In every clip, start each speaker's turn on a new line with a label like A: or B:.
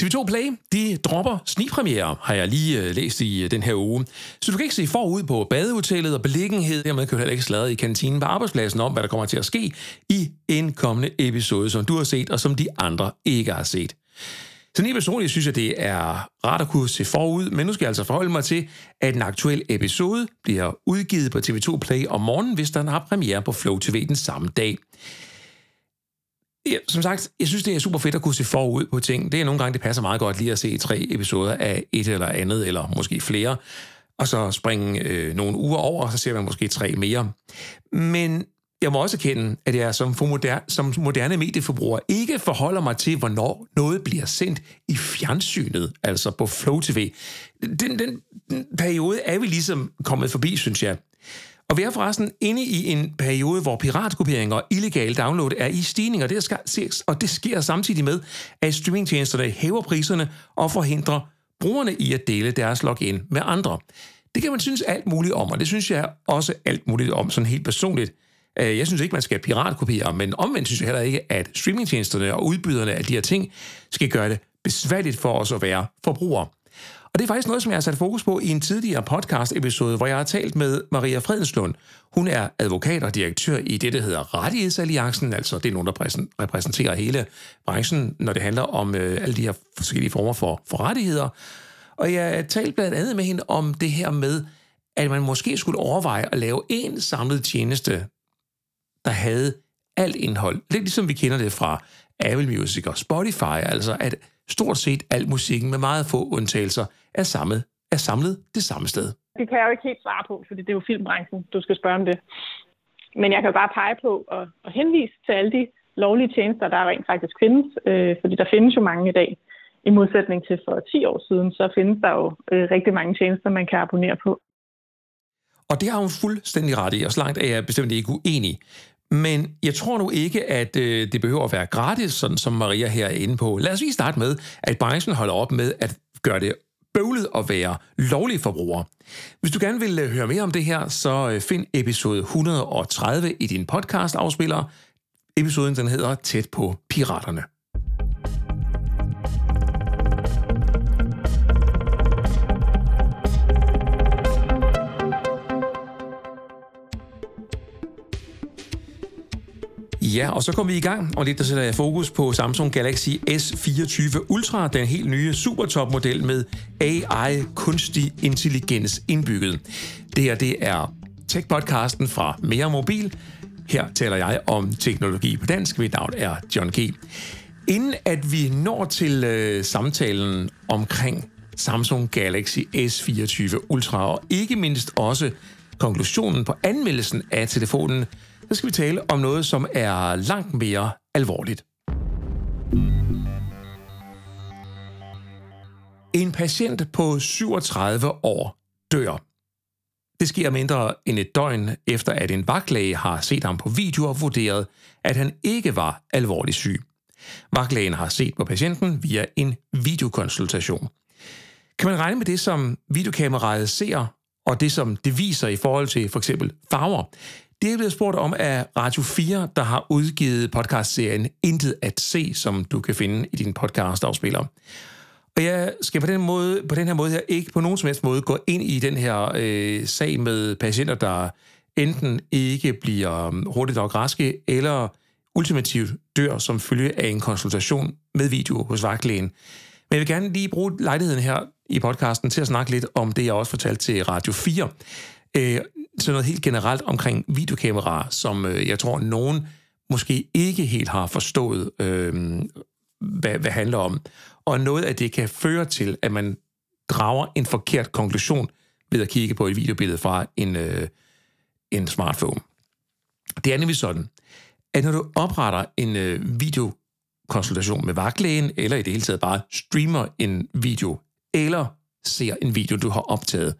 A: TV2 Play, de dropper snigpremiere, har jeg lige øh, læst i øh, den her uge. Så du kan ikke se forud på badehotellet og beliggenhed. Dermed kan du heller ikke sladre i kantinen på arbejdspladsen om, hvad der kommer til at ske i en kommende episode, som du har set, og som de andre ikke har set. Så lige personligt synes jeg, det er rart at kunne se forud, men nu skal jeg altså forholde mig til, at en aktuel episode bliver udgivet på TV2 Play om morgenen, hvis den har premiere på Flow TV den samme dag. Ja, som sagt, jeg synes, det er super fedt at kunne se forud på ting. Det er nogle gange, det passer meget godt lige at se tre episoder af et eller andet, eller måske flere, og så springe øh, nogle uger over, og så ser man måske tre mere. Men jeg må også erkende, at jeg som, for moderne, som moderne medieforbruger ikke forholder mig til, hvornår noget bliver sendt i fjernsynet, altså på Flow TV. Den, den, den periode er vi ligesom kommet forbi, synes jeg. Og vi er forresten inde i en periode, hvor piratkopiering og illegale download er i stigning, og det, sker, og det sker samtidig med, at streamingtjenesterne hæver priserne og forhindrer brugerne i at dele deres login med andre. Det kan man synes alt muligt om, og det synes jeg også alt muligt om, sådan helt personligt. Øh, jeg synes ikke, man skal piratkopiere, men omvendt synes jeg heller ikke, at streamingtjenesterne og udbyderne af de her ting skal gøre det besværligt for os at være forbrugere. Og det er faktisk noget, som jeg har sat fokus på i en tidligere podcast-episode, hvor jeg har talt med Maria Fredenslund. Hun er advokat og direktør i det, der hedder Rettighedsalliancen, altså det er nogen, der repræsenterer hele branchen, når det handler om øh, alle de her forskellige former for, for rettigheder. Og jeg talte blandt andet med hende om det her med, at man måske skulle overveje at lave en samlet tjeneste, der havde alt indhold. Lidt ligesom vi kender det fra Apple Music og Spotify, altså at stort set al musikken med meget få undtagelser er samlet, er samlet det samme sted.
B: Det kan jeg jo ikke helt svare på, fordi det er jo filmbranchen, du skal spørge om det. Men jeg kan bare pege på og, og henvise til alle de lovlige tjenester, der rent faktisk findes, øh, fordi der findes jo mange i dag. I modsætning til for 10 år siden, så findes der jo øh, rigtig mange tjenester, man kan abonnere på.
A: Og det har hun fuldstændig ret i, og så langt er jeg bestemt ikke uenig. Men jeg tror nu ikke, at øh, det behøver at være gratis, sådan som Maria her er inde på. Lad os lige starte med, at branchen holder op med at gøre det bøvlet at være lovlig forbruger. Hvis du gerne vil øh, høre mere om det her, så øh, find episode 130 i din podcast-afspiller. Episoden den hedder Tæt på piraterne. Ja, og så kommer vi i gang, og lidt der sætter jeg fokus på Samsung Galaxy S24 Ultra, den helt nye supertopmodel med AI, kunstig intelligens indbygget. Det her, det er Tech-podcasten fra Mere Mobil. Her taler jeg om teknologi på dansk. Mit navn er John G. Inden at vi når til øh, samtalen omkring Samsung Galaxy S24 Ultra, og ikke mindst også konklusionen på anmeldelsen af telefonen, så skal vi tale om noget, som er langt mere alvorligt. En patient på 37 år dør. Det sker mindre end et døgn efter, at en vagtlæge har set ham på video og vurderet, at han ikke var alvorligt syg. Vagtlægen har set på patienten via en videokonsultation. Kan man regne med det, som videokameraet ser, og det, som det viser i forhold til for eksempel farver, det er blevet spurgt om af Radio 4, der har udgivet podcastserien Intet at se, som du kan finde i din podcast-afspiller. Og jeg skal på den, måde, på den her måde her ikke på nogen som helst måde gå ind i den her øh, sag med patienter, der enten ikke bliver um, hurtigt nok raske, eller ultimativt dør som følge af en konsultation med video hos vagtlægen. Men jeg vil gerne lige bruge lejligheden her i podcasten til at snakke lidt om det, jeg også fortalte til Radio 4. Øh, så noget helt generelt omkring videokameraer, som øh, jeg tror, nogen måske ikke helt har forstået, øh, hvad, hvad handler om. Og noget af det kan føre til, at man drager en forkert konklusion ved at kigge på et videobillede fra en, øh, en smartphone. Det er nemlig sådan, at når du opretter en øh, videokonsultation med vagtlægen, eller i det hele taget bare streamer en video, eller ser en video, du har optaget,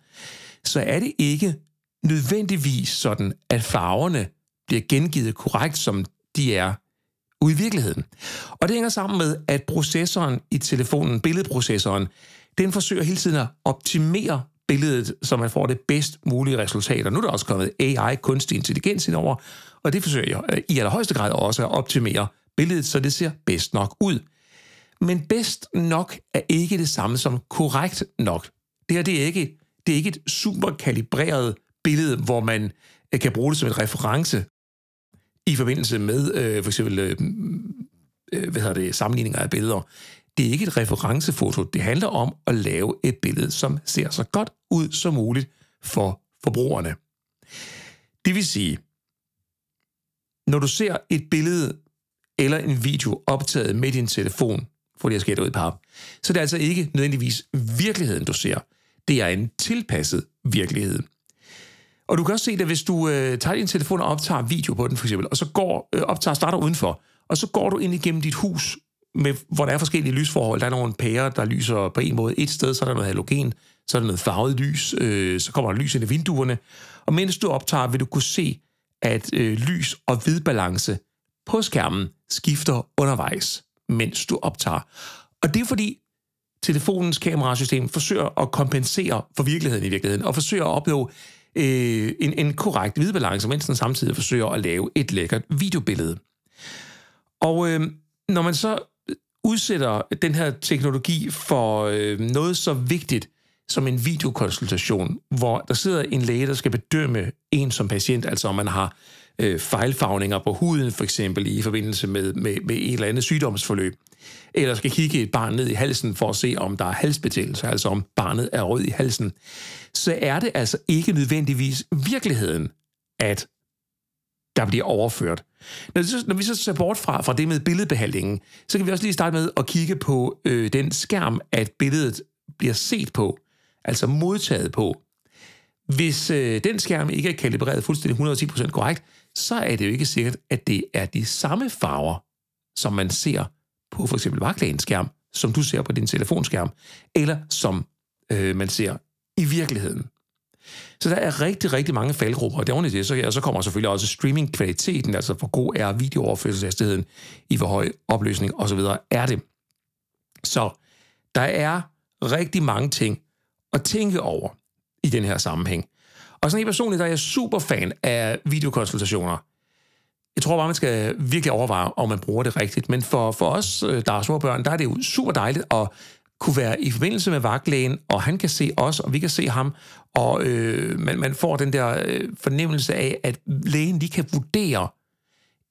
A: så er det ikke nødvendigvis sådan, at farverne bliver gengivet korrekt, som de er ude i virkeligheden. Og det hænger sammen med, at processoren i telefonen, billedprocessoren, den forsøger hele tiden at optimere billedet, så man får det bedst mulige resultat. Og nu er der også kommet AI, kunstig intelligens indover, og det forsøger jeg øh, i allerhøjeste grad også at optimere billedet, så det ser bedst nok ud. Men bedst nok er ikke det samme som korrekt nok. Det her det er ikke, det er ikke et super kalibreret billede, hvor man øh, kan bruge det som en reference i forbindelse med øh, for eksempel øh, øh, hvad hedder det, sammenligninger af billeder. Det er ikke et referencefoto. Det handler om at lave et billede, som ser så godt ud som muligt for forbrugerne. Det vil sige, når du ser et billede eller en video optaget med din telefon, fordi jeg at ud i pap, så det er altså ikke nødvendigvis virkeligheden, du ser. Det er en tilpasset virkelighed. Og du kan også se det, hvis du øh, tager din telefon og optager video på den, for eksempel, og så går, øh, optager starter udenfor, og så går du ind igennem dit hus, med, hvor der er forskellige lysforhold. Der er nogle pærer, der lyser på en måde et sted, så er der noget halogen, så er der noget farvet lys, øh, så kommer der lys ind i vinduerne. Og mens du optager, vil du kunne se, at øh, lys og hvidbalance på skærmen skifter undervejs, mens du optager. Og det er fordi, telefonens kamerasystem forsøger at kompensere for virkeligheden i virkeligheden, og forsøger at opnå øh, en, en korrekt hvidbalance, mens den samtidig forsøger at lave et lækkert videobillede. Og øh, når man så udsætter den her teknologi for øh, noget så vigtigt som en videokonsultation, hvor der sidder en læge, der skal bedømme en som patient, altså om man har øh, fejlfagninger på huden, for eksempel i forbindelse med, med, med et eller andet sygdomsforløb, eller skal kigge et barn ned i halsen for at se, om der er halsbetændelse, altså om barnet er rød i halsen, så er det altså ikke nødvendigvis virkeligheden, at der bliver overført. Når, vi så, når vi så ser bort fra, fra det med billedbehandlingen, så kan vi også lige starte med at kigge på øh, den skærm, at billedet bliver set på, altså modtaget på. Hvis øh, den skærm ikke er kalibreret fuldstændig 110% korrekt, så er det jo ikke sikkert, at det er de samme farver, som man ser på for eksempel vagtlægens skærm, som du ser på din telefonskærm, eller som øh, man ser i virkeligheden. Så der er rigtig, rigtig mange faldgrupper, og det, det så, ja, så kommer selvfølgelig også streamingkvaliteten, altså hvor god er videooverførselshastigheden, i hvor høj opløsning osv. er det. Så der er rigtig mange ting at tænke over i den her sammenhæng. Og sådan en personligt, der er jeg super fan af videokonsultationer. Jeg tror bare, man skal virkelig overveje, om man bruger det rigtigt. Men for, for os, øh, der er små børn, der er det jo super dejligt at kunne være i forbindelse med vagtlægen, og han kan se os, og vi kan se ham, og øh, man, man får den der øh, fornemmelse af, at lægen lige kan vurdere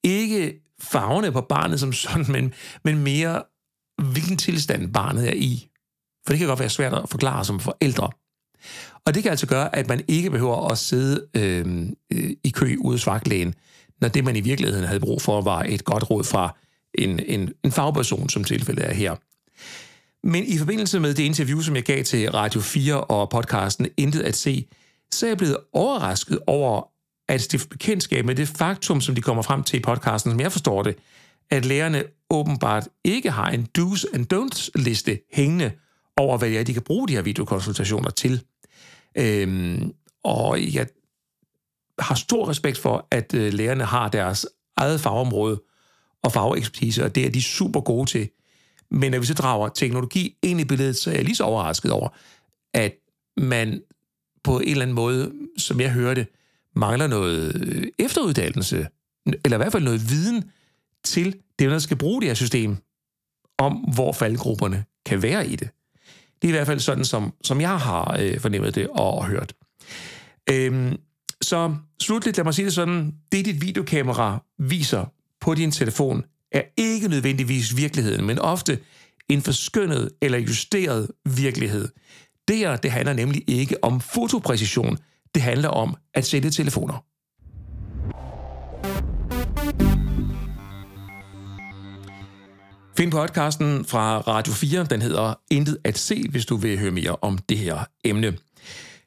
A: ikke farverne på barnet som sådan, men, men mere, hvilken tilstand barnet er i. For det kan godt være svært at forklare som forældre. Og det kan altså gøre, at man ikke behøver at sidde øh, øh i kø ude hos vagtlægen, når det, man i virkeligheden havde brug for, var et godt råd fra en, en, en fagperson, som tilfældet er her. Men i forbindelse med det interview, som jeg gav til Radio 4 og podcasten Intet at se, så er jeg blevet overrasket over at stifte bekendtskab med det faktum, som de kommer frem til i podcasten, som jeg forstår det, at lærerne åbenbart ikke har en do's and don'ts liste hængende over, hvad det er, de kan bruge de her videokonsultationer til. Øhm, og jeg har stor respekt for, at øh, lærerne har deres eget fagområde og fagekspertise, og det er de super gode til. Men når vi så drager teknologi ind i billedet, så er jeg lige så overrasket over, at man på en eller anden måde, som jeg hørte, mangler noget øh, efteruddannelse, eller i hvert fald noget viden til dem, der skal bruge det her system, om hvor faldgrupperne kan være i det. Det er i hvert fald sådan, som, som jeg har øh, fornemmet det og, og hørt. Øhm, så slutligt, lad mig sige det sådan, det dit videokamera viser på din telefon, er ikke nødvendigvis virkeligheden, men ofte en forskønnet eller justeret virkelighed. Det her, det handler nemlig ikke om fotopræcision, det handler om at sætte telefoner. Find podcasten fra Radio 4, den hedder Intet at se, hvis du vil høre mere om det her emne.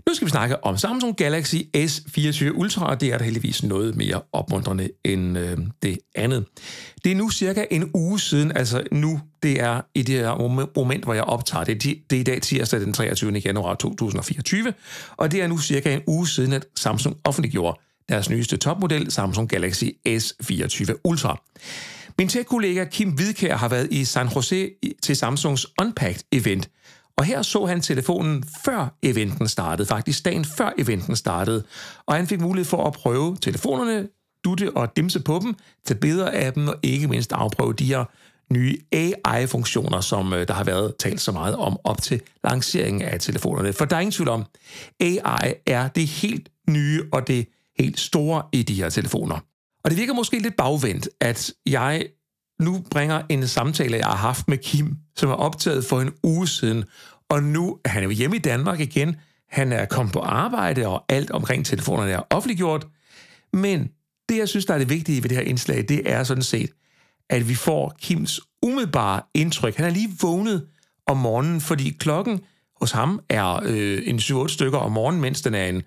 A: Nu skal vi snakke om Samsung Galaxy S24 Ultra, og det er der heldigvis noget mere opmuntrende end øh, det andet. Det er nu cirka en uge siden, altså nu, det er i det her moment, hvor jeg optager det. Det er i dag tirsdag den 23. januar 2024, og det er nu cirka en uge siden, at Samsung offentliggjorde deres nyeste topmodel, Samsung Galaxy S24 Ultra. Min tech-kollega Kim Hvidkær har været i San Jose til Samsungs Unpacked-event, og her så han telefonen før eventen startede, faktisk dagen før eventen startede, og han fik mulighed for at prøve telefonerne, dutte og dimse på dem, tage billeder af dem, og ikke mindst afprøve de her nye AI-funktioner, som øh, der har været talt så meget om op til lanceringen af telefonerne. For der er ingen tvivl om, AI er det helt nye og det helt store i de her telefoner. Og det virker måske lidt bagvendt, at jeg nu bringer en samtale, jeg har haft med Kim, som er optaget for en uge siden, og nu er han jo hjemme i Danmark igen. Han er kommet på arbejde, og alt omkring telefonerne er offentliggjort. Men det, jeg synes, der er det vigtige ved det her indslag, det er sådan set, at vi får Kims umiddelbare indtryk. Han er lige vågnet om morgenen, fordi klokken hos ham er øh, en 7-8 stykker om morgenen, mens den er en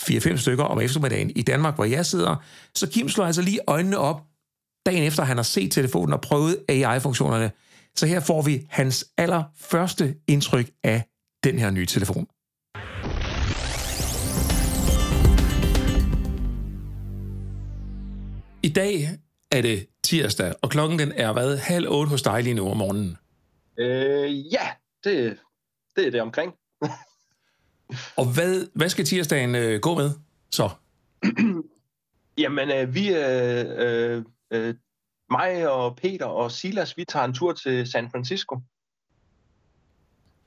A: 4-5 stykker om eftermiddagen i Danmark, hvor jeg sidder. Så Kim slår altså lige øjnene op, dagen efter han har set telefonen og prøvet AI-funktionerne. Så her får vi hans allerførste indtryk af den her nye telefon. I dag er det tirsdag, og klokken den er hvad, halv otte hos dig lige nu om morgenen.
C: Øh, ja, det, det er det omkring.
A: og hvad, hvad skal tirsdagen øh, gå med så?
C: Jamen, øh, vi, øh, øh, øh, mig og Peter og Silas, vi tager en tur til San Francisco.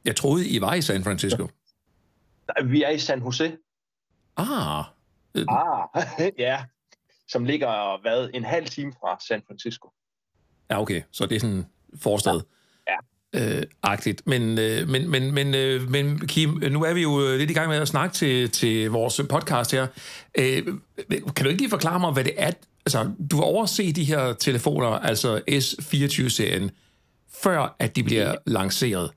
A: Jeg troede, I var i San Francisco.
C: Nej, vi er i San Jose.
A: Ah.
C: Ah, ja som ligger hvad, en halv time fra San Francisco.
A: Ja, okay. Så det er sådan forstad. Ja. Øh, agtigt. Men, øh, men, men, men, øh, men Kim, nu er vi jo lidt i gang med at snakke til, til vores podcast her. Øh, kan du ikke lige forklare mig, hvad det er? Altså, du har overset de her telefoner, altså S24-serien, før at de bliver lanceret.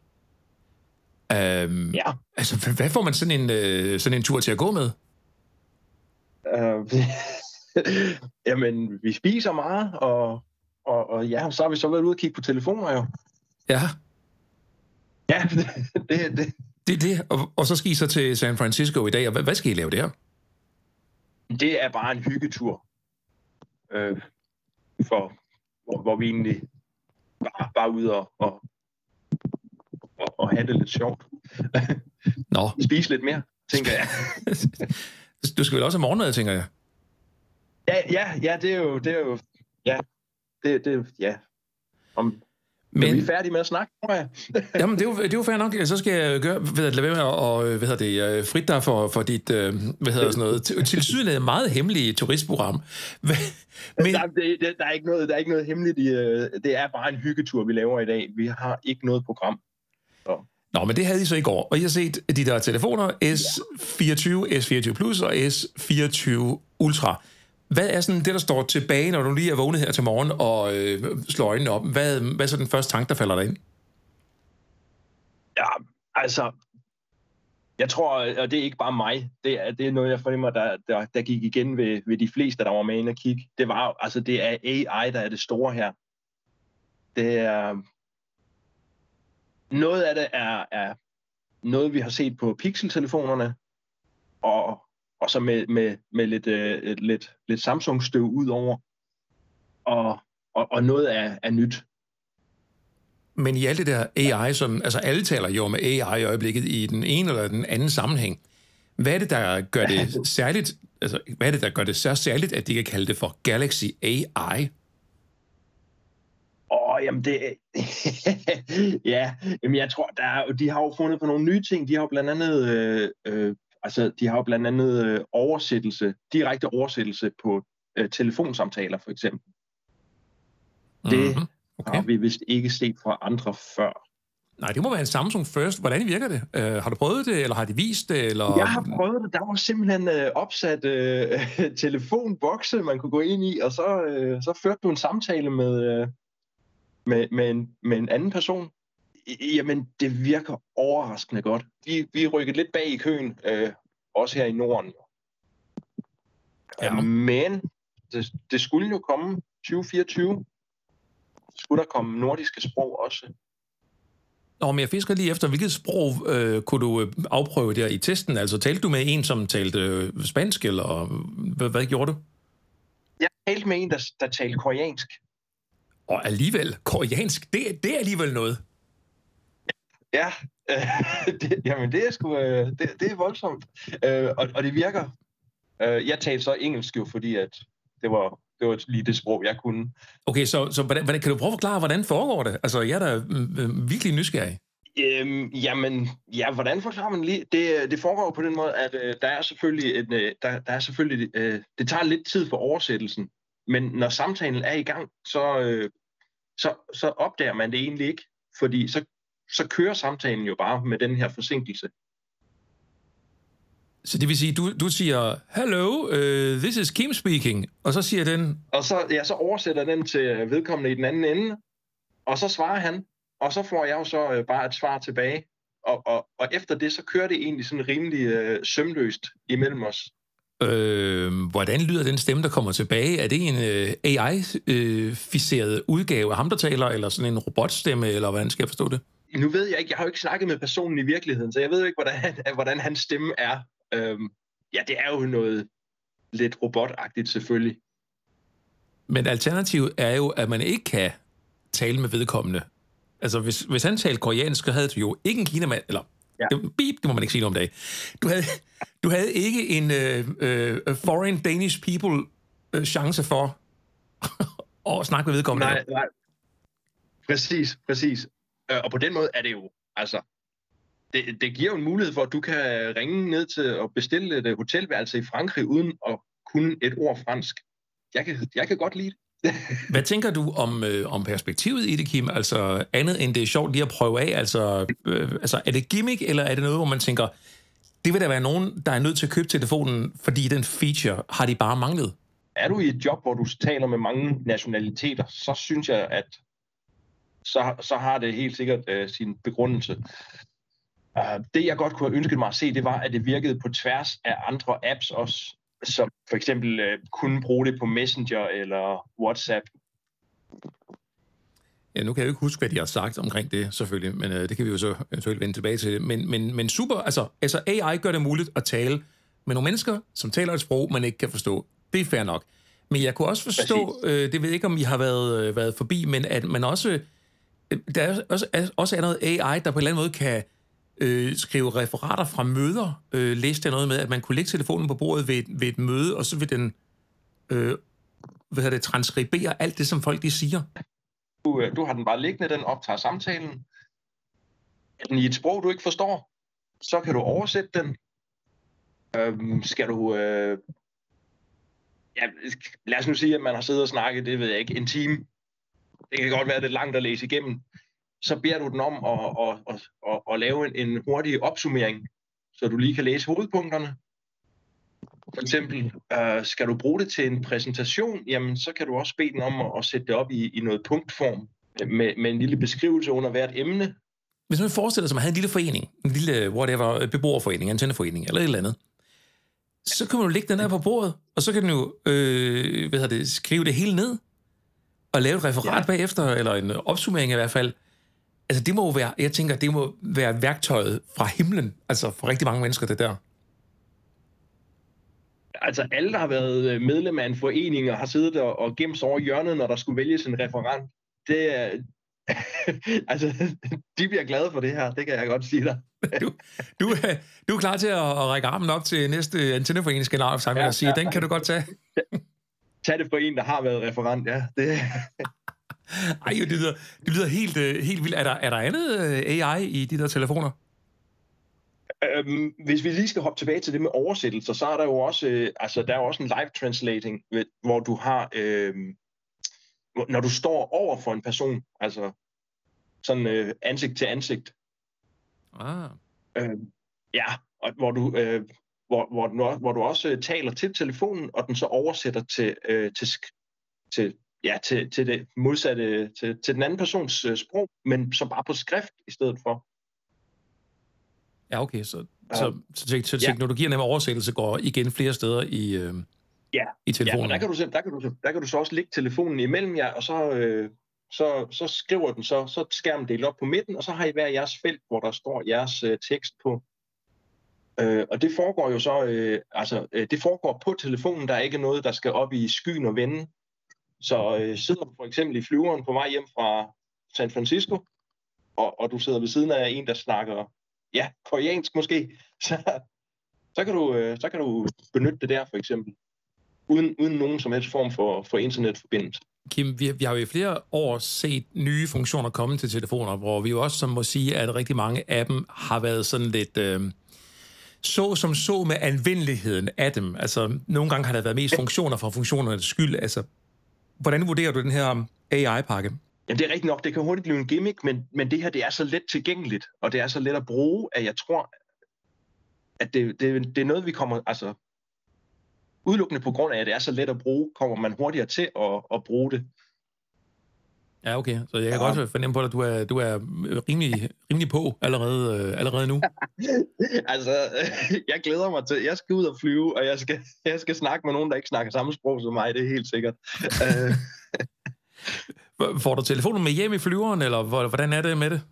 C: Øhm, ja.
A: Altså, hvad får man sådan en, øh, sådan en tur til at gå med?
C: Uh, Jamen, vi spiser meget, og, og, og ja, så har vi så været ude og kigge på telefoner jo.
A: Ja.
C: Ja, det det.
A: Det er det, og, og så skal I så til San Francisco i dag, og hvad, hvad skal I lave der?
C: Det er bare en hyggetur. Øh, for, hvor, hvor vi egentlig bare, bare ude og, og, og, og have det lidt sjovt.
A: Nå.
C: Spise lidt mere, tænker jeg.
A: du skal vel også have morgenmad, tænker jeg?
C: Ja, ja, ja, det er jo, det er jo, ja, det, det, ja. Om, men, er vi færdige med at snakke, tror jeg?
A: jamen, det er, jo, det er jo fair nok. Så skal jeg gøre, hvad hedder, lade være med at og, hvad hedder det, øh, frit dig for, for dit, øh, hvad hedder sådan noget, til sydlandet meget hemmelige turistprogram.
C: Men, der, det, det, der, er ikke noget, der er ikke noget hemmeligt i, øh, det er bare en hyggetur, vi laver i dag. Vi har ikke noget program.
A: Så. Nå, men det havde I så i går, og I har set de der telefoner S24, S24 Plus og S24 Ultra. Hvad er sådan det, der står tilbage, når du lige er vågnet her til morgen og øh, slår øjnene op? Hvad, hvad er så den første tanke, der falder dig ind?
C: Ja, altså, jeg tror, og det er ikke bare mig, det er, det er noget, jeg fornemmer, der, der, der gik igen ved, ved de fleste, der var med ind og kigge. Det var, altså, det er AI, der er det store her. Det er, noget af det er, er noget, vi har set på pixeltelefonerne, og og så med, med, med lidt, øh, lidt, lidt Samsung-støv ud over, og, og, og noget er, er nyt.
A: Men i alt det der AI, som, altså alle taler jo med AI i øjeblikket i den ene eller den anden sammenhæng. Hvad er det, der gør det særligt, altså, hvad er det, der gør det så særligt, at de kan kalde det for Galaxy AI?
C: Åh, oh, jamen det... ja, jamen jeg tror, der er, de har jo fundet på nogle nye ting. De har jo blandt andet øh, øh, Altså, de har jo blandt andet øh, oversættelse, direkte oversættelse på øh, telefonsamtaler, for eksempel. Det mm-hmm. okay. har vi vist ikke set fra andre før.
A: Nej, det må være en Samsung First. Hvordan virker det? Uh, har du prøvet det, eller har de vist det? Eller?
C: Jeg har prøvet det. Der var simpelthen uh, opsat uh, telefonbokse, man kunne gå ind i, og så, uh, så førte du en samtale med, uh, med, med, en, med en anden person. Jamen, det virker overraskende godt. Vi, vi rykket lidt bag i køen, øh, også her i Norden. Ja. Men det, det skulle jo komme 2024. Skulle der komme nordiske sprog også.
A: Nå, men jeg fisker lige efter, hvilket sprog øh, kunne du øh, afprøve der i testen? Altså, talte du med en, som talte øh, spansk, eller hvad, hvad gjorde du?
C: Jeg talte med en, der, der talte koreansk.
A: Og alligevel, koreansk, det, det er alligevel noget.
C: Ja, øh, det, jamen det er sgu, øh, det, det er voldsomt, øh, og, og det virker. Øh, jeg talte så engelsk jo, fordi at det var Det var lige det sprog, jeg kunne.
A: Okay, så, så hvordan, hvordan, kan du prøve at forklare, hvordan foregår det? Altså, jeg er da øh, virkelig nysgerrig.
C: Øhm, jamen, ja, hvordan forklarer man lige? Det, det foregår på den måde, at øh, der er selvfølgelig, en, øh, der, der er selvfølgelig øh, det tager lidt tid for oversættelsen, men når samtalen er i gang, så, øh, så, så opdager man det egentlig ikke, fordi så, så kører samtalen jo bare med den her forsinkelse.
A: Så det vil sige, du, du siger, hello, uh, this is Kim speaking, og så siger den...
C: Og så, ja, så oversætter den til vedkommende i den anden ende, og så svarer han, og så får jeg jo så øh, bare et svar tilbage. Og, og, og efter det, så kører det egentlig sådan rimelig øh, sømløst imellem os.
A: Øh, hvordan lyder den stemme, der kommer tilbage? Er det en øh, AI-ficeret øh, udgave af ham, der taler, eller sådan en robotstemme, eller hvordan skal jeg forstå det?
C: Nu ved jeg ikke, jeg har jo ikke snakket med personen i virkeligheden, så jeg ved ikke, hvordan, hvordan hans stemme er. Øhm, ja, det er jo noget lidt robotagtigt selvfølgelig.
A: Men alternativet er jo, at man ikke kan tale med vedkommende. Altså, hvis, hvis han talte koreansk, så havde du jo ikke en kinamand, eller ja. det, beep, det må man ikke sige noget om dag. Du havde, du havde ikke en uh, uh, foreign Danish people uh, chance for at snakke med vedkommende.
C: Nej, nej. Præcis, præcis. Og på den måde er det jo, altså, det, det giver jo en mulighed for, at du kan ringe ned til at bestille et hotelværelse i Frankrig uden at kunne et ord fransk. Jeg kan, jeg kan godt lide det.
A: Hvad tænker du om, øh, om perspektivet i det, Kim? Altså andet end det er sjovt lige at prøve af. Altså, øh, altså er det gimmick, eller er det noget, hvor man tænker, det vil der være nogen, der er nødt til at købe telefonen, fordi den feature har de bare manglet?
C: Er du i et job, hvor du taler med mange nationaliteter, så synes jeg, at så, så har det helt sikkert øh, sin begrundelse. Uh, det, jeg godt kunne have ønsket mig at se, det var, at det virkede på tværs af andre apps også som for eksempel øh, kunne bruge det på Messenger eller WhatsApp.
A: Ja, nu kan jeg jo ikke huske, hvad de har sagt omkring det, selvfølgelig, men øh, det kan vi jo så eventuelt vende tilbage til. Men, men, men super, altså, altså AI gør det muligt at tale med nogle mennesker, som taler et sprog, man ikke kan forstå. Det er fair nok. Men jeg kunne også forstå, øh, det ved jeg ikke, om I har været, øh, været forbi, men at man også, der er også, er, også er noget AI, der på en eller anden måde kan øh, skrive referater fra møder. Øh, læste jeg noget med, at man kunne lægge telefonen på bordet ved et, ved et møde, og så vil den øh, hvad det, transkribere alt det, som folk de siger.
C: Du, øh, du har den bare liggende, den optager samtalen. Er den i et sprog, du ikke forstår, så kan du oversætte den. Øhm, skal du... Øh, ja, lad os nu sige, at man har siddet og snakket, det ved jeg ikke, en time. Det kan godt være, det er langt at læse igennem så beder du den om at, at, at, at, at lave en, en hurtig opsummering, så du lige kan læse hovedpunkterne. For eksempel, øh, skal du bruge det til en præsentation, jamen så kan du også bede den om at, at sætte det op i, i noget punktform, med, med en lille beskrivelse under hvert emne.
A: Hvis man forestiller sig, at man havde en lille forening, en lille øh, whatever, øh, beboerforening, antenneforening eller et eller andet, så kan man jo lægge den her på bordet, og så kan den jo øh, hvad det, skrive det hele ned, og lave et referat ja. bagefter, eller en opsummering i hvert fald, Altså det må jo være, jeg tænker, det må være værktøjet fra himlen, altså for rigtig mange mennesker, det der.
C: Altså alle, der har været øh, medlem af en forening og har siddet og, og gemt sig over hjørnet, når der skulle vælges en referent, det er, altså, de bliver glade for det her, det kan jeg godt sige dig.
A: du, du, er, du er klar til at, at række armen op til næste antenneforeningsgeneralforsamling ja, og sige, ja. den kan du godt tage.
C: Tag det for en, der har været referent, ja. Det.
A: Ej, det lyder, det lyder helt, uh, helt vildt. Er der, er der andet uh, AI i de der telefoner?
C: Øhm, hvis vi lige skal hoppe tilbage til det med oversættelser, så er der jo også, øh, altså, der er jo også en live translating, hvor du har, øh, når du står over for en person, altså sådan øh, ansigt til ansigt.
A: Ah.
C: Øh, ja, og hvor du, øh, hvor, hvor, hvor du også øh, taler til telefonen, og den så oversætter til, øh, til, til ja, til, til det modsatte, til, til den anden persons uh, sprog, men så bare på skrift i stedet for.
A: Ja, okay, så, så, så, så, så ja. teknologierne med oversættelse går igen flere steder i, øh,
C: ja.
A: i telefonen. Ja, og
C: der kan, du, der, kan du, der kan du så også lægge telefonen imellem jer, og så, øh, så, så skriver den så, så skærmen delt op på midten, og så har I hver jeres felt, hvor der står jeres øh, tekst på. Øh, og det foregår jo så, øh, altså øh, det foregår på telefonen, der er ikke noget, der skal op i skyen og vende. Så øh, sidder du for eksempel i flyveren på vej hjem fra San Francisco, og, og du sidder ved siden af en, der snakker, ja, koreansk måske, så, så, kan, du, øh, så kan du benytte det der for eksempel. uden, uden nogen som helst form for, for internetforbindelse.
A: Kim, vi, vi har jo i flere år set nye funktioner komme til telefoner, hvor vi jo også som må sige, at rigtig mange af dem har været sådan lidt... Øh, så som så med anvendeligheden af dem. Altså, nogle gange har der været mest funktioner for funktionernes skyld. Altså, hvordan vurderer du den her AI-pakke?
C: Jamen, det er rigtigt nok. Det kan hurtigt blive en gimmick, men, men det her, det er så let tilgængeligt, og det er så let at bruge, at jeg tror, at det, det, det er noget, vi kommer, altså, udelukkende på grund af, at det er så let at bruge, kommer man hurtigere til at, at bruge det.
A: Ja, okay. Så jeg kan ja. godt fornemme på dig, at du er, du er rimelig, rimelig på allerede, øh, allerede nu.
C: altså, jeg glæder mig til, jeg skal ud og flyve, og jeg skal, jeg skal snakke med nogen, der ikke snakker samme sprog som mig, det er helt sikkert. Øh.
A: Får du telefonen med hjem i flyveren, eller hvordan er det med det?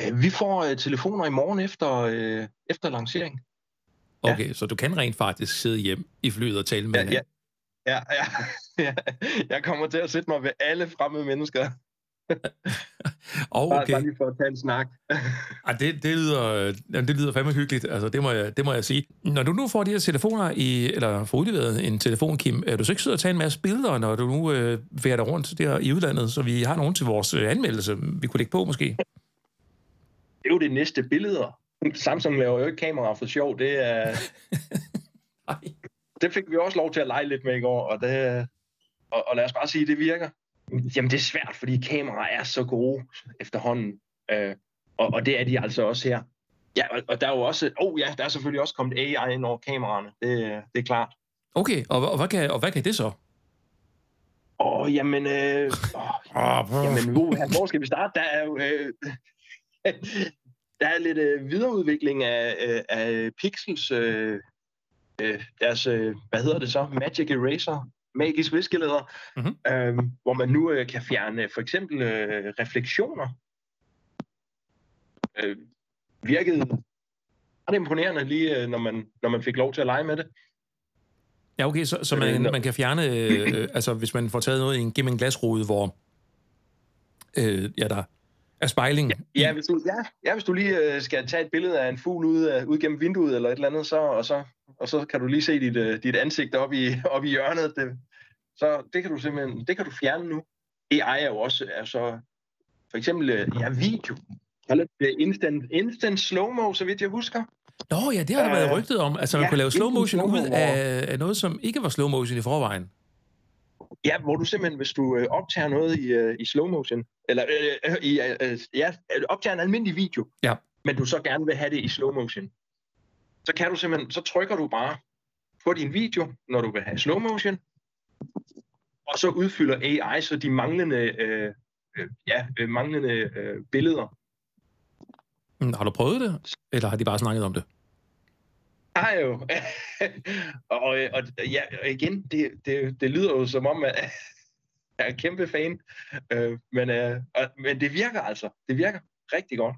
C: Øh, vi får uh, telefoner i morgen efter, efter lancering.
A: Okay, ja. så du kan rent faktisk sidde hjem i flyet og tale med
C: ja, ja. Ja, ja, Jeg kommer til at sætte mig ved alle fremmede mennesker.
A: oh, okay.
C: Bare lige for at tage en snak.
A: Ej, det, det, lyder, det lyder fandme hyggeligt, altså, det, må jeg, det må jeg sige. Når du nu får de her telefoner, i, eller får udleveret en telefon, Kim, er du så ikke sidder og tager en masse billeder, når du nu øh, værter rundt der i udlandet, så vi har nogen til vores øh, anmeldelse, vi kunne lægge på måske?
C: Det er jo det næste billeder. Samsung laver jo ikke kameraer for sjov, det er... det fik vi også lov til at lege lidt med i går, og, det, og, og lad os bare sige, at det virker. Jamen, det er svært, fordi kameraer er så gode efterhånden, øh, og, og det er de altså også her. Ja, og, og der er jo også, oh ja, der er selvfølgelig også kommet AI ind over kameraerne, det, det er klart.
A: Okay, og, og, hvad kan, og hvad kan det så?
C: Åh, oh, jamen, øh, oh, jamen, hvor, hvor skal vi starte? Der er jo, øh, der er lidt øh, videreudvikling af, øh, af Pixels, øh, øh, deres, øh, hvad hedder det så, Magic Eraser, magisk viskeleder, mm-hmm. øh, hvor man nu øh, kan fjerne for eksempel øh, refleksioner. Øh, virkede ret imponerende lige, øh, når, man, når man fik lov til at lege med det.
A: Ja, okay, så, så man, man kan fjerne, øh, altså hvis man får taget noget i en gaming glasrude, hvor øh, ja, der af spejling?
C: Ja, ja, hvis du, ja, ja, hvis du lige øh, skal tage et billede af en fugl ud, ud gennem vinduet eller et eller andet, så, og, så, og så kan du lige se dit, øh, dit ansigt op i, op i hjørnet. Det, så det kan du simpelthen det kan du fjerne nu. AI er jo også altså, for eksempel øh, ja, video. Det instant, instant slow-mo, så vidt jeg husker.
A: Nå ja, det har der været rygtet om. Altså man ja, kunne lave slow motion ud af, af noget, som ikke var slow motion i forvejen.
C: Ja, hvor du simpelthen, hvis du øh, optager noget i, øh, i slow motion, eller øh, i, øh, ja, optager en almindelig video,
A: ja.
C: men du så gerne vil have det i slow motion, så kan du simpelthen, så trykker du bare på din video, når du vil have slow motion, og så udfylder AI så de manglende, øh, øh, ja, øh, manglende øh, billeder.
A: Har du prøvet det, eller har de bare snakket om det?
C: har jo. og, og, ja, og igen, det, det, det lyder jo som om, at jeg er kæmpe fan. Øh, men, øh, men det virker altså. Det virker rigtig godt.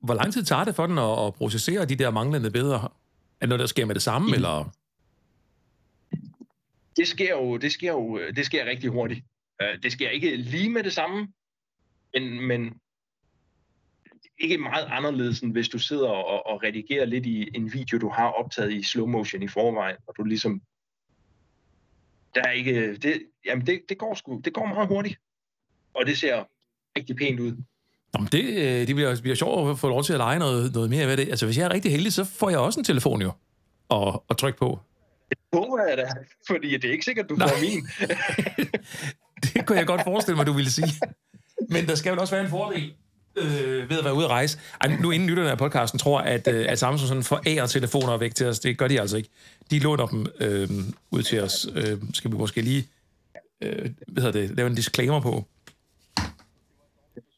A: Hvor lang tid tager det for den at, at processere de der manglende billeder? Er det noget, der sker med det samme, mm. eller?
C: Det sker jo, det sker jo det sker rigtig hurtigt. Øh, det sker ikke lige med det samme, men, men ikke meget anderledes, end hvis du sidder og, og redigerer lidt i en video, du har optaget i slow motion i forvejen, og du ligesom... Der er ikke... Det, jamen, det, det, går sgu, det går meget hurtigt. Og det ser rigtig pænt ud.
A: Jamen det, øh, det bliver, bliver sjovt at få lov til at lege noget, noget mere ved det. Altså, hvis jeg er rigtig heldig, så får jeg også en telefon jo og, og trykke på.
C: Det håber jeg da, fordi det er ikke sikkert, du Nej. får min.
A: det kunne jeg godt forestille mig, du ville sige. Men der skal jo også være en fordel øh, ved at være ude at rejse. Ej, nu inden lytterne af podcasten tror, at, øh, at Samsung sådan forærer telefoner væk til os. Det gør de altså ikke. De låner dem øh, ud til os. Øh, skal vi måske lige øh, hvad hedder det, lave en disclaimer på.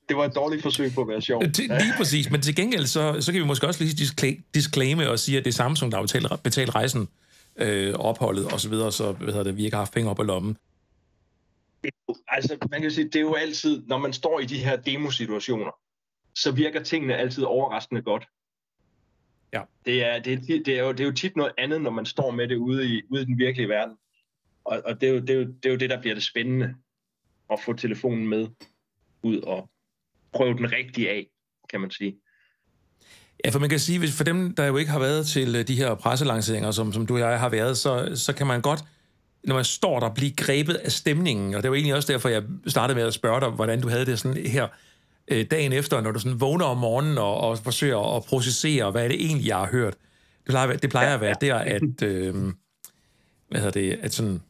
C: Det var et dårligt forsøg på at være sjov.
A: Det, lige præcis, men til gengæld, så, så kan vi måske også lige disclaime og sige, at det er Samsung, der har betalt, betalt rejsen, øh, opholdet osv., så, videre, så hvad hedder det, vi ikke har haft penge op i lommen
C: altså, man kan sige, det er jo altid, når man står i de her demosituationer, så virker tingene altid overraskende godt.
A: Ja.
C: Det er, det, det, er jo, det er jo tit noget andet, når man står med det ude i, ude i den virkelige verden. Og, og det, er jo, det, er jo, det er jo det, der bliver det spændende, at få telefonen med ud og prøve den rigtige af, kan man sige.
A: Ja, for man kan sige, hvis for dem, der jo ikke har været til øh, de her presselanceringer, som, som du og jeg har været, så, så kan man godt når man står der og bliver grebet af stemningen, og det var egentlig også derfor, jeg startede med at spørge dig, hvordan du havde det sådan her øh, dagen efter, når du sådan vågner om morgenen og, og forsøger at processere, hvad er det egentlig, jeg har hørt. Det plejer, det plejer at være der, at, øh, hvad hedder det, at sådan,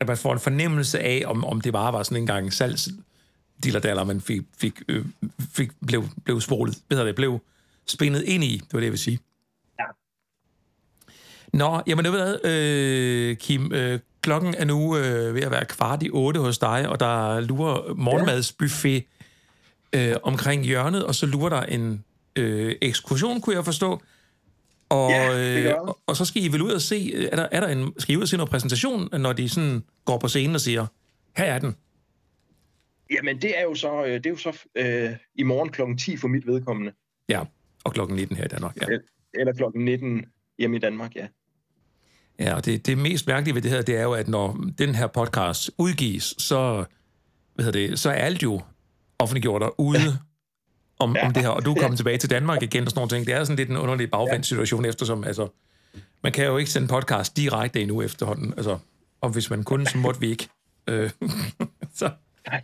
A: at man får en fornemmelse af, om, om det bare var sådan en gang salgs dillerdaller, man fik, fik, øh, fik blev, blev spolet, hvad hedder det, blev spændet ind i, det var det, jeg vil sige.
C: Ja.
A: Nå, jamen det ved øh, Kim, øh, klokken er nu øh, ved at være kvart i otte hos dig, og der lurer morgenmadsbuffet øh, omkring hjørnet, og så lurer der en øh, ekskursion, kunne jeg forstå. Og,
C: Ja,
A: øh,
C: jeg.
A: og, og så skal I vel ud og se, øh, er der, er der en, skal I ud og se noget præsentation, når de sådan går på scenen og siger, her er den.
C: Jamen, det er jo så, øh, det er jo så øh, i morgen klokken 10 for mit vedkommende.
A: Ja, og klokken 19 her i Danmark. Ja,
C: Eller klokken 19 hjemme i Danmark, ja.
A: ja og det, det mest mærkelige ved det her, det er jo, at når den her podcast udgives, så, hvad hedder det, så er alt jo offentliggjort derude ja. om, ja. om det her, og du er kommet tilbage til Danmark igen og sådan nogle ting. Det er sådan lidt en underlig bagvendt situation, eftersom altså, man kan jo ikke sende podcast direkte endnu efterhånden. Altså, og hvis man kunne, så måtte vi ikke. Øh, så
C: Nej.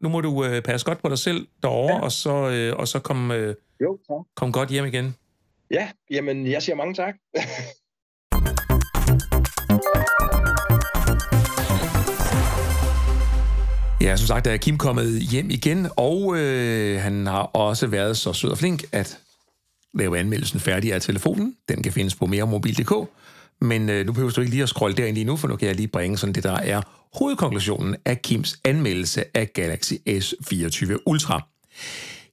A: Nu må du øh, passe godt på dig selv derovre, ja. og så, øh, og så kom, øh,
C: Jo, tak.
A: kom godt hjem igen.
C: Ja, jamen, jeg siger mange tak.
A: Ja, som sagt er Kim kommet hjem igen, og øh, han har også været så sød og flink at lave anmeldelsen færdig af telefonen. Den kan findes på meremobil.dk, men øh, nu behøver du ikke lige at scrolle derind lige nu, for nu kan jeg lige bringe sådan det, der er hovedkonklusionen af Kims anmeldelse af Galaxy S24 Ultra.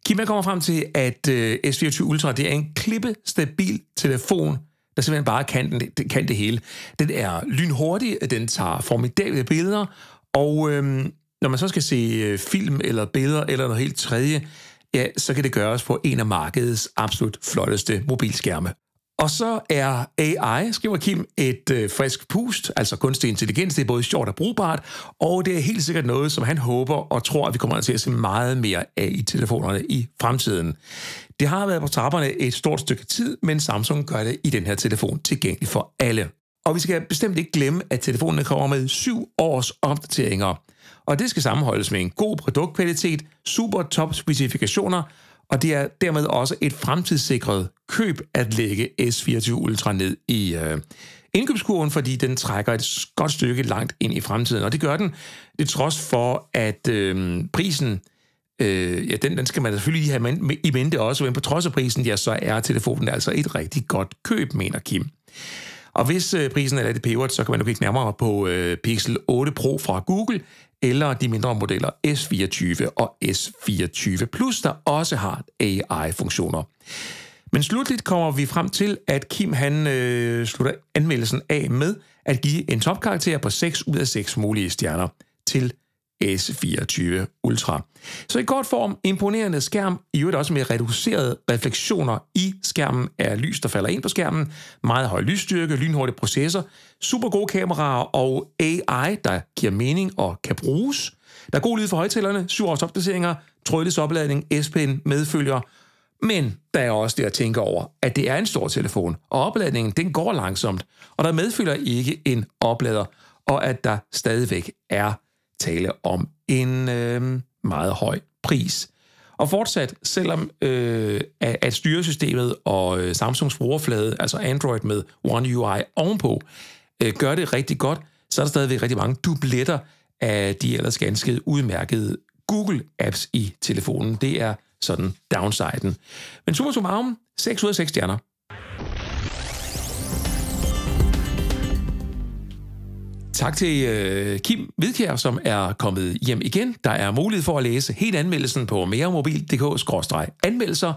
A: Kim kommer frem til, at øh, S24 Ultra det er en klippestabil telefon, der simpelthen bare kan, den, det- kan det hele. Den er lynhurtig, den tager formidable billeder, og øh, når man så skal se øh, film eller billeder eller noget helt tredje, ja, så kan det gøres på en af markedets absolut flotteste mobilskærme. Og så er AI, skriver Kim, et øh, frisk pust, altså kunstig intelligens. Det er både sjovt og brugbart, og det er helt sikkert noget, som han håber og tror, at vi kommer til at se meget mere af i telefonerne i fremtiden. Det har været på trapperne et stort stykke tid, men Samsung gør det i den her telefon tilgængelig for alle. Og vi skal bestemt ikke glemme, at telefonerne kommer med syv års opdateringer. Og det skal sammenholdes med en god produktkvalitet, super top specifikationer, og det er dermed også et fremtidssikret køb at lægge S24 Ultra ned i øh, indkøbskurven, fordi den trækker et godt stykke langt ind i fremtiden. Og det gør den, det trods for, at øh, prisen, øh, ja, den, den skal man selvfølgelig lige have med, i mente også, men på trods af prisen, ja, så er telefonen altså et rigtig godt køb, mener Kim. Og hvis øh, prisen er lidt peberet, så kan man nu kigge nærmere på øh, Pixel 8 Pro fra Google, eller de mindre modeller S24 og S24 Plus, der også har AI-funktioner. Men slutligt kommer vi frem til, at Kim han øh, slutter anmeldelsen af med at give en topkarakter på 6 ud af 6 mulige stjerner til S24 Ultra. Så i kort form, imponerende skærm, i øvrigt også med reducerede refleksioner i skærmen af lys, der falder ind på skærmen, meget høj lysstyrke, lynhurtig processor, super gode kameraer og AI, der giver mening og kan bruges. Der er god lyd for højtalerne, 7 års opdateringer, trådløs opladning, S-Pen medfølger, men der er også det at tænke over, at det er en stor telefon, og opladningen den går langsomt, og der medfølger ikke en oplader, og at der stadigvæk er tale om en øh, meget høj pris. Og fortsat, selvom øh, at styresystemet og øh, Samsungs brugerflade, altså Android med One UI ovenpå, øh, gør det rigtig godt, så er der stadigvæk rigtig mange dubletter af de ellers ganske udmærkede Google-apps i telefonen. Det er sådan downsiden. Men super summarum, 6 ud af 6 stjerner. Tak til øh, Kim Hvidkjær, som er kommet hjem igen. Der er mulighed for at læse helt anmeldelsen på meremobil.dk-anmeldelser,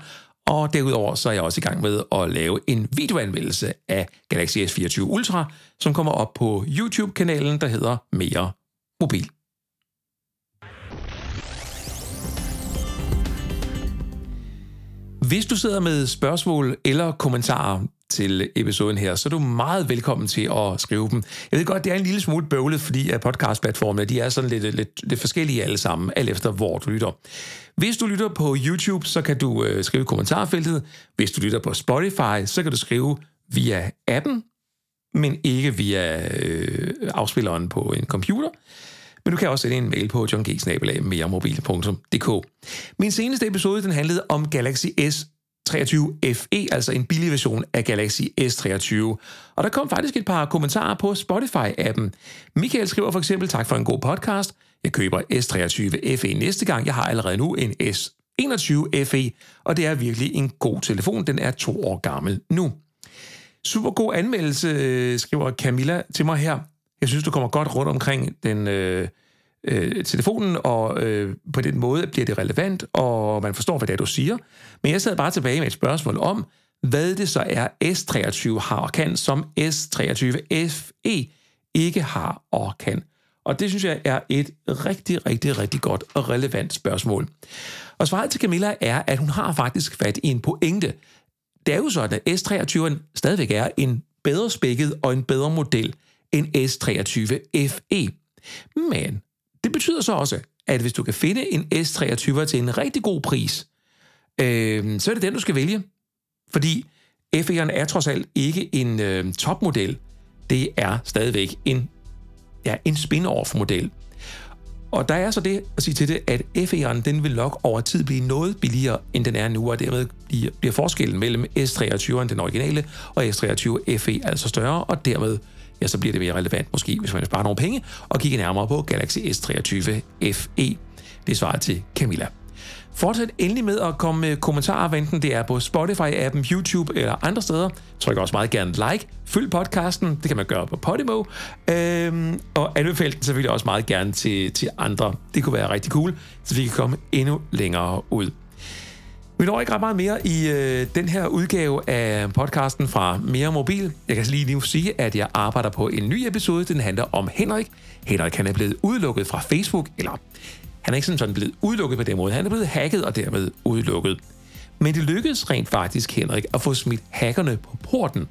A: og derudover så er jeg også i gang med at lave en videoanmeldelse af Galaxy S24 Ultra, som kommer op på YouTube-kanalen, der hedder Mere Mobil. Hvis du sidder med spørgsmål eller kommentarer til episoden her, så er du meget velkommen til at skrive dem. Jeg ved godt, det er en lille smule bøvlet, fordi podcastplatformene, de er sådan lidt, lidt, lidt forskellige alle sammen, alt efter hvor du lytter. Hvis du lytter på YouTube, så kan du øh, skrive i kommentarfeltet. Hvis du lytter på Spotify, så kan du skrive via appen, men ikke via øh, afspilleren på en computer. Men du kan også sende en mail på johng.meremobil.dk. Min seneste episode den handlede om Galaxy S 23 FE, altså en billig version af Galaxy S23. Og der kom faktisk et par kommentarer på Spotify-appen. Michael skriver for eksempel, tak for en god podcast. Jeg køber S23 FE næste gang. Jeg har allerede nu en S21 FE, og det er virkelig en god telefon. Den er to år gammel nu. Super god anmeldelse, øh, skriver Camilla til mig her. Jeg synes, du kommer godt rundt omkring den øh, øh, telefonen, og øh, på den måde bliver det relevant, og man forstår, hvad det er, du siger. Men jeg sad bare tilbage med et spørgsmål om, hvad det så er, S23 har og kan, som S23 FE ikke har og kan. Og det synes jeg er et rigtig, rigtig, rigtig godt og relevant spørgsmål. Og svaret til Camilla er, at hun har faktisk fat i en pointe. Det er jo sådan, at S23'en stadigvæk er en bedre spækket og en bedre model end S23 FE. Men det betyder så også, at hvis du kan finde en S23 til en rigtig god pris, øh, så er det den, du skal vælge. Fordi FE'eren er trods alt ikke en øh, topmodel. Det er stadigvæk en, ja, en spin-off-model. Og der er så det at sige til det, at FE'eren den vil nok over tid blive noget billigere, end den er nu, og dermed bliver, bliver forskellen mellem S23'eren, den originale, og S23 FE altså større, og dermed ja, så bliver det mere relevant måske, hvis man sparer nogle penge, og kigge nærmere på Galaxy S23 FE. Det svarer til Camilla. Fortsæt endelig med at komme med kommentarer, enten det er på Spotify-appen, YouTube eller andre steder. Tryk også meget gerne like. Følg podcasten, det kan man gøre på Podimo. Øhm, og anbefale den selvfølgelig også meget gerne til, til andre. Det kunne være rigtig cool, så vi kan komme endnu længere ud. Vi når ikke ret meget mere i øh, den her udgave af podcasten fra Mere Mobil. Jeg kan lige nu sige, at jeg arbejder på en ny episode. Den handler om Henrik. Henrik han er blevet udelukket fra Facebook, eller han er ikke sådan blevet udelukket på den måde. Han er blevet hacket og dermed udelukket. Men det lykkedes rent faktisk, Henrik, at få smidt hackerne på porten.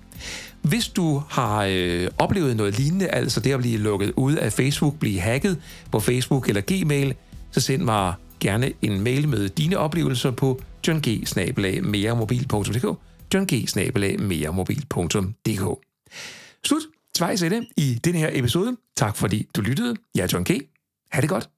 A: Hvis du har øh, oplevet noget lignende, altså det at blive lukket ud af Facebook, blive hacket på Facebook eller Gmail, så send mig gerne en mail med dine oplevelser på johng-meremobil.dk johng-meremobil.dk Slut. Tvejs det i den her episode. Tak fordi du lyttede. Jeg er John G. Ha' det godt.